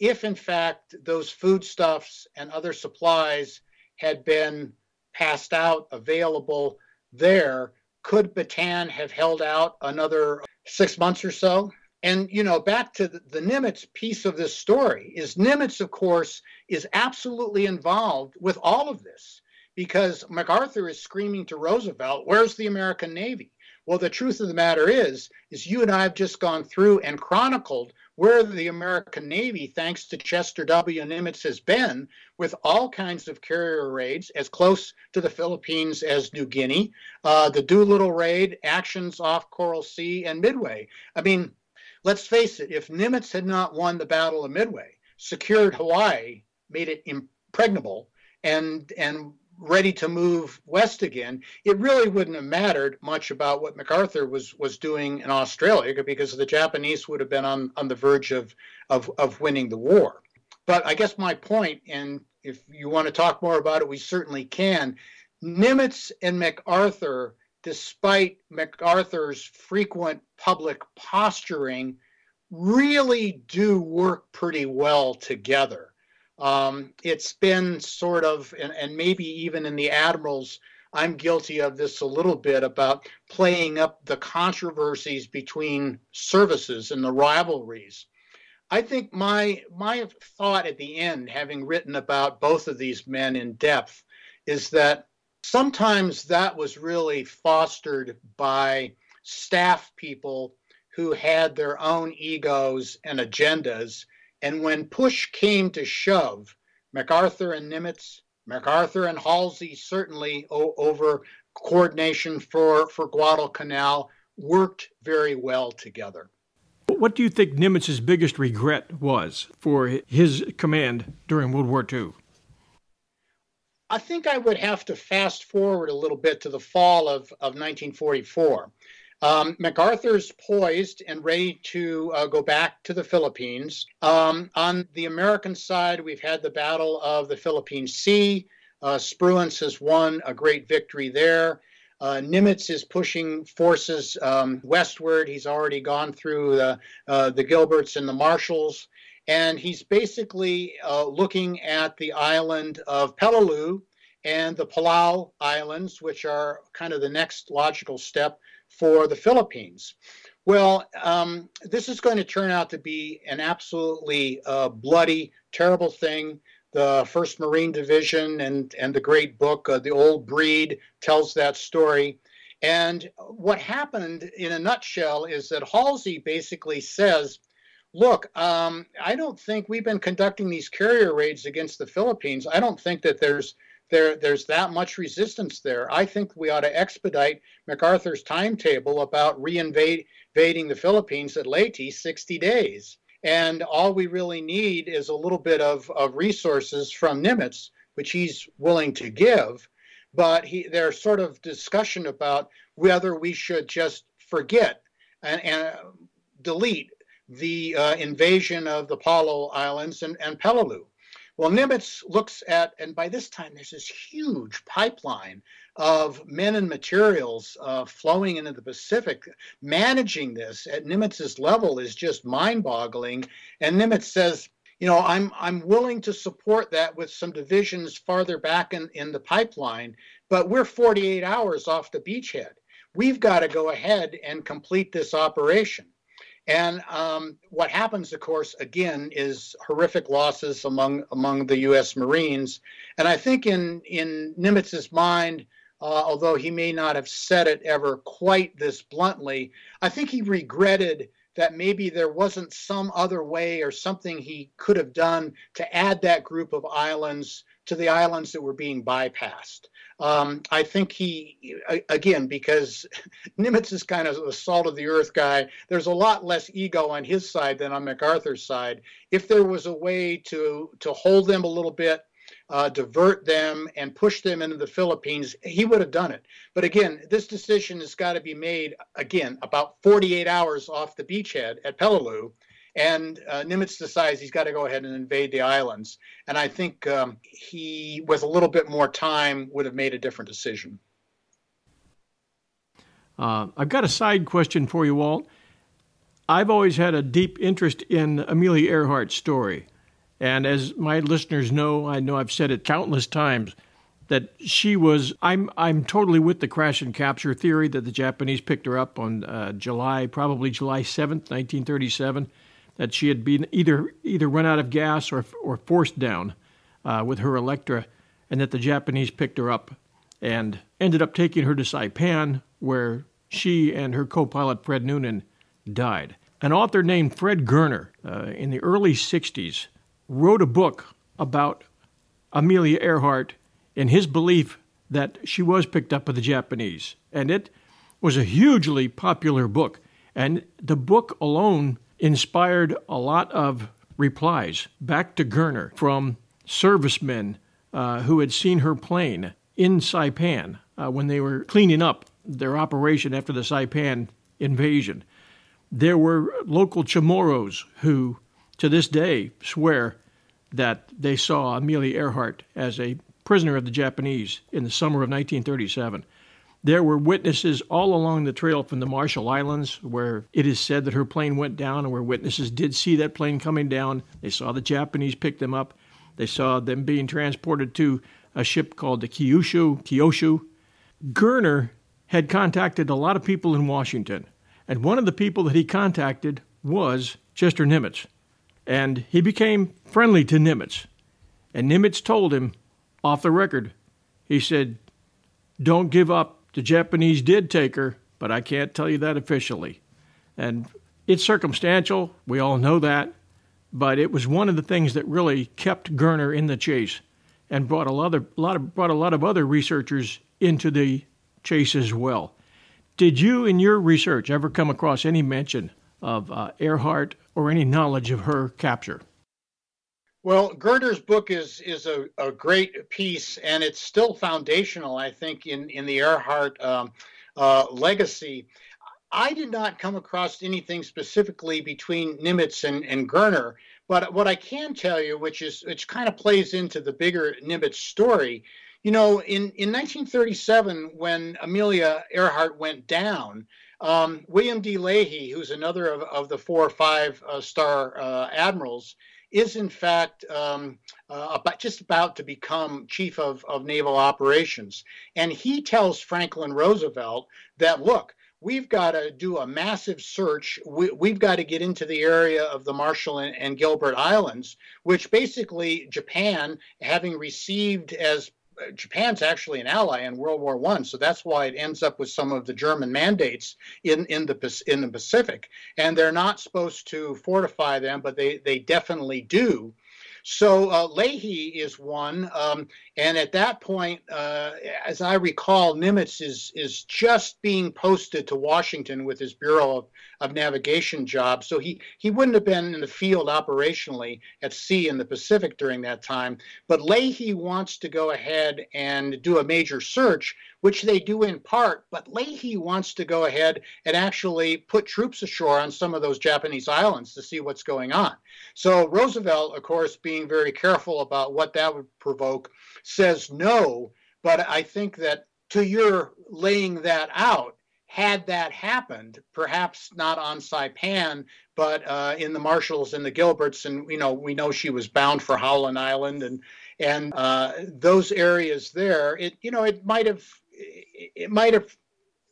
Speaker 2: if, in fact, those foodstuffs and other supplies had been passed out, available there, could Bataan have held out another six months or so? And, you know, back to the, the Nimitz piece of this story is Nimitz, of course, is absolutely involved with all of this because MacArthur is screaming to Roosevelt, where's the American Navy? Well, the truth of the matter is, is you and I have just gone through and chronicled where the American Navy, thanks to Chester W. Nimitz, has been with all kinds of carrier raids as close to the Philippines as New Guinea, uh, the Doolittle raid, actions off Coral Sea, and Midway. I mean, Let's face it, if Nimitz had not won the Battle of Midway, secured Hawaii, made it impregnable, and and ready to move west again, it really wouldn't have mattered much about what MacArthur was was doing in Australia because the Japanese would have been on, on the verge of, of, of winning the war. But I guess my point, and if you want to talk more about it, we certainly can. Nimitz and MacArthur despite MacArthur's frequent public posturing, really do work pretty well together. Um, it's been sort of, and, and maybe even in the Admirals, I'm guilty of this a little bit about playing up the controversies between services and the rivalries. I think my my thought at the end, having written about both of these men in depth, is that sometimes that was really fostered by staff people who had their own egos and agendas. And when push came to shove, MacArthur and Nimitz, MacArthur and Halsey certainly o- over coordination for, for Guadalcanal worked very well together.
Speaker 1: What do you think Nimitz's biggest regret was for his command during World War II?
Speaker 2: I think I would have to fast forward a little bit to the fall of, of 1944. Um, MacArthur's poised and ready to uh, go back to the Philippines. Um, on the American side, we've had the Battle of the Philippine Sea. Uh, Spruance has won a great victory there. Uh, Nimitz is pushing forces um, westward. He's already gone through the, uh, the Gilberts and the Marshalls. And he's basically uh, looking at the island of Peleliu and the Palau Islands, which are kind of the next logical step for the Philippines. Well, um, this is going to turn out to be an absolutely uh, bloody, terrible thing. The First Marine Division and, and the great book, uh, The Old Breed, tells that story. And what happened in a nutshell is that Halsey basically says look, um, I don't think we've been conducting these carrier raids against the Philippines. I don't think that there's there there's that much resistance there. I think we ought to expedite MacArthur's timetable about reinvading the Philippines at Leyte 60 days. And all we really need is a little bit of, of resources from Nimitz, which he's willing to give. But he, there's sort of discussion about whether we should just forget and, and delete the uh, invasion of the Palau Islands and, and Peleliu. Well, Nimitz looks at, and by this time, there's this huge pipeline of men and materials uh, flowing into the Pacific. Managing this at Nimitz's level is just mind-boggling. And Nimitz says, you know, I'm I'm willing to support that with some divisions farther back in, in the pipeline, but we're 48 hours off the beachhead. We've got to go ahead and complete this operation. And um, what happens, of course, again, is horrific losses among among the U.S. Marines. And I think in in Nimitz's mind, uh, although he may not have said it ever quite this bluntly, I think he regretted that maybe there wasn't some other way or something he could have done to add that group of islands to the islands that were being bypassed. Um, I think he, again, because Nimitz is kind of a salt of the earth guy, there's a lot less ego on his side than on MacArthur's side. If there was a way to, to hold them a little bit, uh, divert them, and push them into the Philippines, he would have done it. But again, this decision has got to be made, again, about 48 hours off the beachhead at Peleliu and uh, Nimitz decides he's got to go ahead and invade the islands. And I think um, he, with a little bit more time, would have made a different decision.
Speaker 1: Uh, I've got a side question for you, Walt. I've always had a deep interest in Amelia Earhart's story. And as my listeners know, I know I've said it countless times that she was. I'm I'm totally with the crash and capture theory that the Japanese picked her up on uh, July, probably July 7th, 1937 that she had been either either run out of gas or or forced down uh, with her Electra, and that the Japanese picked her up and ended up taking her to Saipan, where she and her co-pilot Fred Noonan died. An author named Fred Goerner uh, in the early '60s wrote a book about Amelia Earhart in his belief that she was picked up by the Japanese, and it was a hugely popular book. And the book alone inspired a lot of replies back to Goerner from servicemen uh, who had seen her plane in Saipan uh, when they were cleaning up their operation after the Saipan invasion. There were local Chamorros who, to this day, swear that they saw Amelia Earhart as a prisoner of the Japanese in the summer of 1937. There were witnesses all along the trail from the Marshall Islands where it is said that her plane went down and where witnesses did see that plane coming down. They saw the Japanese pick them up. They saw them being transported to a ship called the Kyushu, Kyoshu. Goerner had contacted a lot of people in Washington, and one of the people that he contacted was Chester Nimitz. And he became friendly to Nimitz. And Nimitz told him, off the record, he said, Don't give up the Japanese did take her, but I can't tell you that officially. And it's circumstantial, we all know that, but it was one of the things that really kept Goerner in the chase and brought a lot of, lot of, brought a lot of other researchers into the chase as well. Did you, in your research, ever come across any mention of uh, Earhart or any knowledge of her capture?
Speaker 2: Well, Goerner's book is is a, a great piece, and it's still foundational, I think, in in the Earhart um, uh, legacy. I did not come across anything specifically between Nimitz and, and Goerner, but what I can tell you, which is which kind of plays into the bigger Nimitz story, you know, in, in 1937, when Amelia Earhart went down, um, William D. Leahy, who's another of, of the four or five uh, star uh, admirals, is in fact um, uh, about, just about to become chief of, of naval operations. And he tells Franklin Roosevelt that, look, we've got to do a massive search. We, have got to get into the area of the Marshall and, and Gilbert Islands, which basically Japan, having received as Japan's actually an ally in World War One, so that's why it ends up with some of the German mandates in in the in the Pacific. And they're not supposed to fortify them, but they they definitely do. So uh, Leahy is one, um, and at that point, uh, as I recall, Nimitz is is just being posted to Washington with his Bureau of, of Navigation job. So he he wouldn't have been in the field operationally at sea in the Pacific during that time. But Leahy wants to go ahead and do a major search, which they do in part. But Leahy wants to go ahead and actually put troops ashore on some of those Japanese islands to see what's going on. So Roosevelt, of course, being being very careful about what that would provoke, says no. But I think that to your laying that out, had that happened, perhaps not on Saipan, but uh, in the Marshalls and the Gilberts, and you know we know she was bound for Howland Island and and uh, those areas there. It you know it might have it might have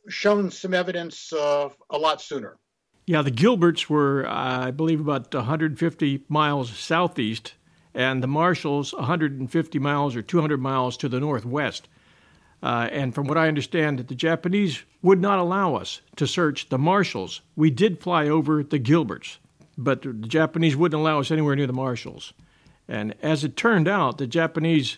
Speaker 2: shown some evidence uh, a lot sooner.
Speaker 1: Yeah, the Gilberts were, I believe, about 150 miles southeast, and the Marshalls 150 miles or 200 miles to the northwest. Uh, and from what I understand, the Japanese would not allow us to search the Marshalls. We did fly over the Gilberts, but the Japanese wouldn't allow us anywhere near the Marshalls. And as it turned out, the Japanese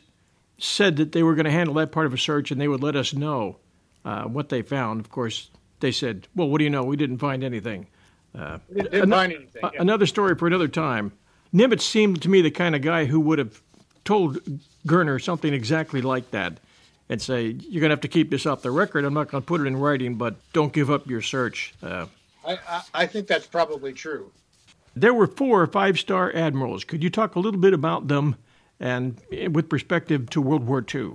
Speaker 1: said that they were going to handle that part of a search and they would let us know uh, what they found. Of course, they said, "Well, what do you know? We didn't find anything."
Speaker 2: Uh, didn't an- find anything. Yeah.
Speaker 1: Another story for another time. Nimitz seemed to me the kind of guy who would have told Goerner something exactly like that and say, You're going to have to keep this off the record. I'm not going to put it in writing, but don't give up your search. Uh,
Speaker 2: I, I, I think that's probably true.
Speaker 1: There were four five star admirals. Could you talk a little bit about them and with perspective to World War II?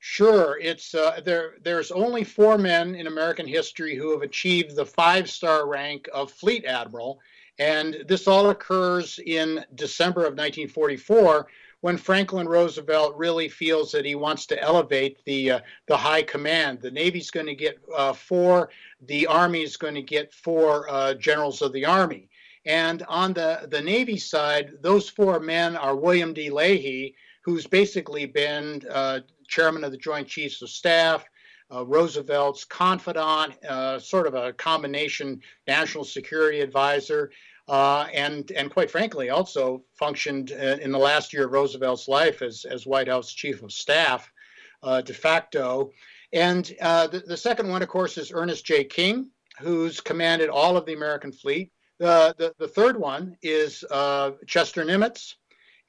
Speaker 2: Sure. It's uh, there. There's only four men in American history who have achieved the five star rank of fleet admiral, and this all occurs in December of 1944 when Franklin Roosevelt really feels that he wants to elevate the uh, the high command. The Navy's going to get uh, four, the Army is going to get four uh, generals of the Army. And on the, the Navy side, those four men are William D. Leahy, who's basically been uh, chairman of the Joint Chiefs of Staff, uh, Roosevelt's confidant, uh, sort of a combination national security advisor uh, and and quite frankly also functioned uh, in the last year of Roosevelt's life as as White House chief of staff uh, de facto. And uh, the, the second one, of course, is Ernest J. King, who's commanded all of the American fleet. The the, third one is uh, Chester Nimitz,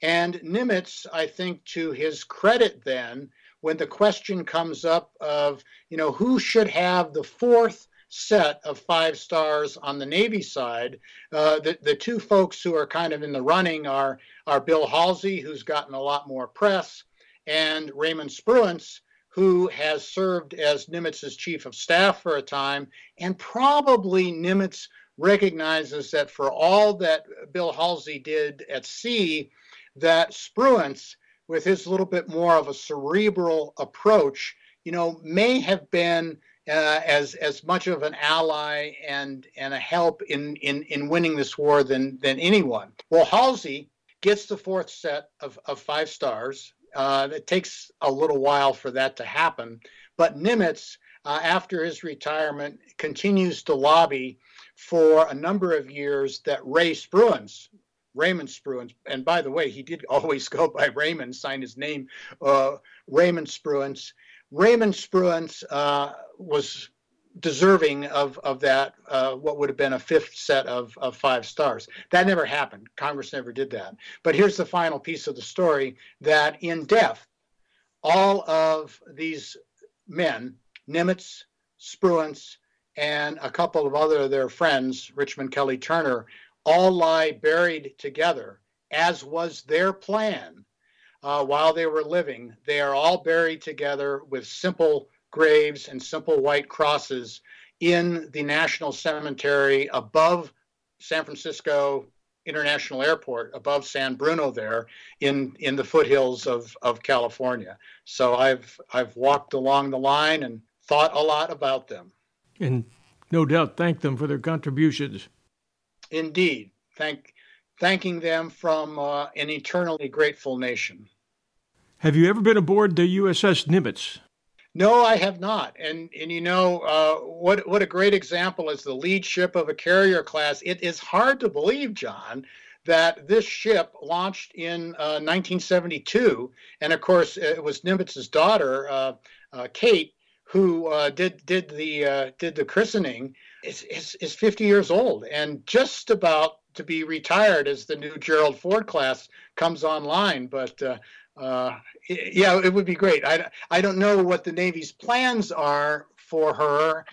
Speaker 2: and Nimitz, I think, to his credit, then when the question comes up of you know who should have the fourth set of five stars on the Navy side. Uh, the, the two folks who are kind of in the running are, are Bill Halsey, who's gotten a lot more press, and Raymond Spruance, who has served as Nimitz's chief of staff for a time. And probably Nimitz recognizes that for all that Bill Halsey did at sea, that Spruance, with his little bit more of a cerebral approach, you know, may have been uh, as as much of an ally and and a help in in in winning this war than than anyone. Well, Halsey gets the fourth set of of five stars. Uh, it takes a little while for that to happen, but Nimitz, uh, after his retirement, continues to lobby for a number of years that Ray Spruance, Raymond Spruance, and by the way, he did always go by Raymond, sign his name, uh, Raymond Spruance. Raymond Spruance uh, was deserving of of that uh, what would have been a fifth set of, of five stars. That never happened. Congress never did that. But here's the final piece of the story that in death all of these men nimitz spruance and a couple of other of their friends richmond kelly turner all lie buried together as was their plan uh, while they were living they are all buried together with simple graves and simple white crosses in the National Cemetery above San Francisco International Airport, above San Bruno there in, in the foothills of, of California. So I've I've walked along the line and thought a lot about them.
Speaker 1: And no doubt thank them for their contributions.
Speaker 2: Indeed. Thank thanking them from uh, an eternally grateful nation.
Speaker 1: Have you ever been aboard the USS Nimitz?
Speaker 2: No, I have not. And and you know uh, what what a great example is the lead ship of a carrier class. It is hard to believe, John, that this ship launched in uh, 1972, and of course it was Nimitz's daughter, uh, uh Kate, who uh, did did the uh, did the christening. Is, is is 50 years old and just about to be retired as the new Gerald Ford class comes online. But uh, yeah, it would be great. I, I don't know what the Navy's plans are for her.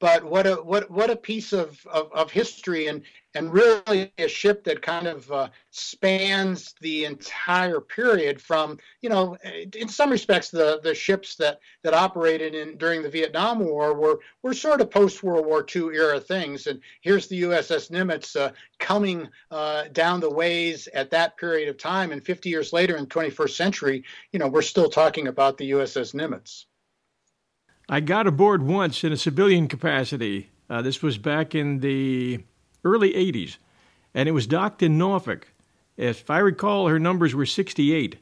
Speaker 2: But what a what what a piece of, of, of history and and really a ship that kind of uh, spans the entire period from you know in some respects the the ships that that operated in during the Vietnam War were were sort of post World War II era things and here's the USS Nimitz uh, coming uh, down the ways at that period of time and 50 years later in the 21st century you know we're still talking about the USS Nimitz.
Speaker 1: I got aboard once in a civilian capacity. Uh, this was back in the early 80s, and it was docked in Norfolk. If I recall, her numbers were 68.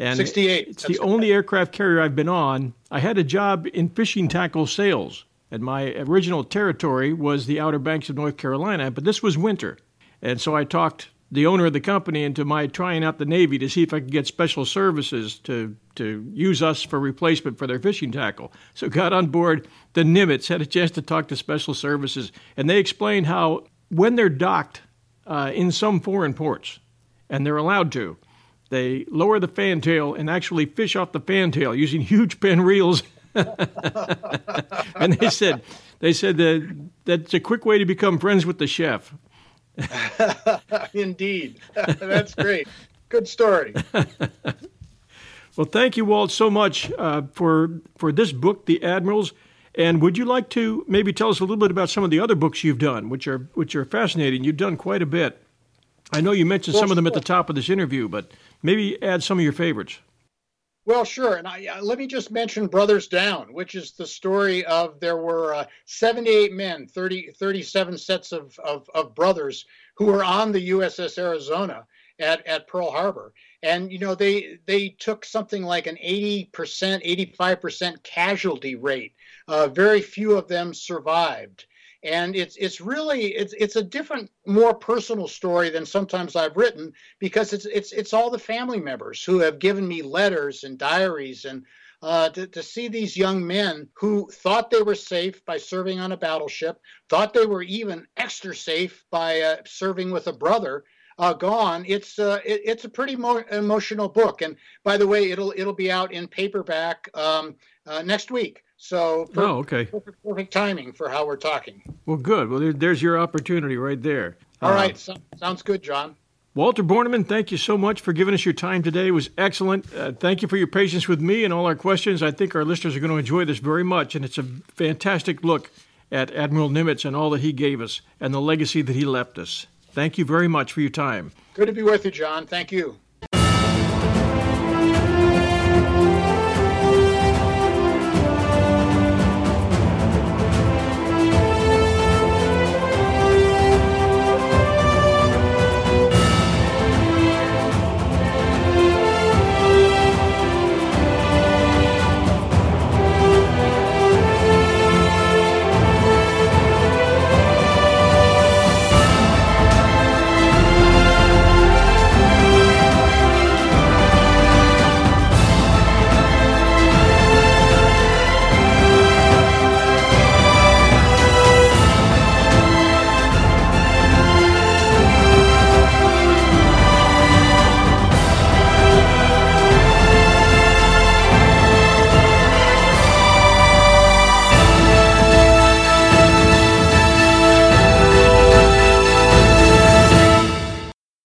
Speaker 2: And 68.
Speaker 1: It's That's the only aircraft carrier I've been on. I had a job in fishing tackle sales, and my original territory was the Outer Banks of North Carolina, but this was winter. And so I talked the owner of the company into my trying out the Navy to see if I could get special services to to use us for replacement for their fishing tackle. So got on board the Nimitz, had a chance to talk to special services, and they explained how when they're docked uh, in some foreign ports, and they're allowed to, they lower the fantail and actually fish off the fantail using huge Penn reels. and they said they said that that's a quick way to become friends with the chef.
Speaker 2: Indeed. That's great. Good story.
Speaker 1: well, thank you, Walt, so much uh, for for this book, The Admirals. And would you like to maybe tell us a little bit about some of the other books you've done, which are which are fascinating? You've done quite a bit. I know you mentioned well, some of them at the top of this interview, but maybe add some of your favorites.
Speaker 2: Well, sure. And I, uh, let me just mention Brothers Down, which is the story of there were uh, 78 men, 30, 37 sets of, of, of, brothers who were on the USS Arizona at, at Pearl Harbor. And, you know, they, they took something like an 80%, 85% casualty rate. Uh, very few of them survived and it's it's really it's it's a different more personal story than sometimes I've written because it's it's it's all the family members who have given me letters and diaries and uh, to, to see these young men who thought they were safe by serving on a battleship, thought they were even extra safe by uh, serving with a brother, uh, gone. It's uh, it, it's a pretty mo- emotional book. And by the way, it'll it'll be out in paperback um, uh, next week. So,
Speaker 1: per- oh, okay,
Speaker 2: perfect, perfect, timing for how we're talking.
Speaker 1: Well, good. Well, there, there's your opportunity right there.
Speaker 2: All uh, right, so, sounds good, John.
Speaker 1: Walter Borneman, thank you so much for giving us your time today. It was excellent. Uh, thank you for your patience with me and all our questions. I think our listeners are going to enjoy this very much, and it's a fantastic look at Admiral Nimitz and all that he gave us and the legacy that he left us. Thank you very much for your time.
Speaker 2: Good to be with you, John. Thank you.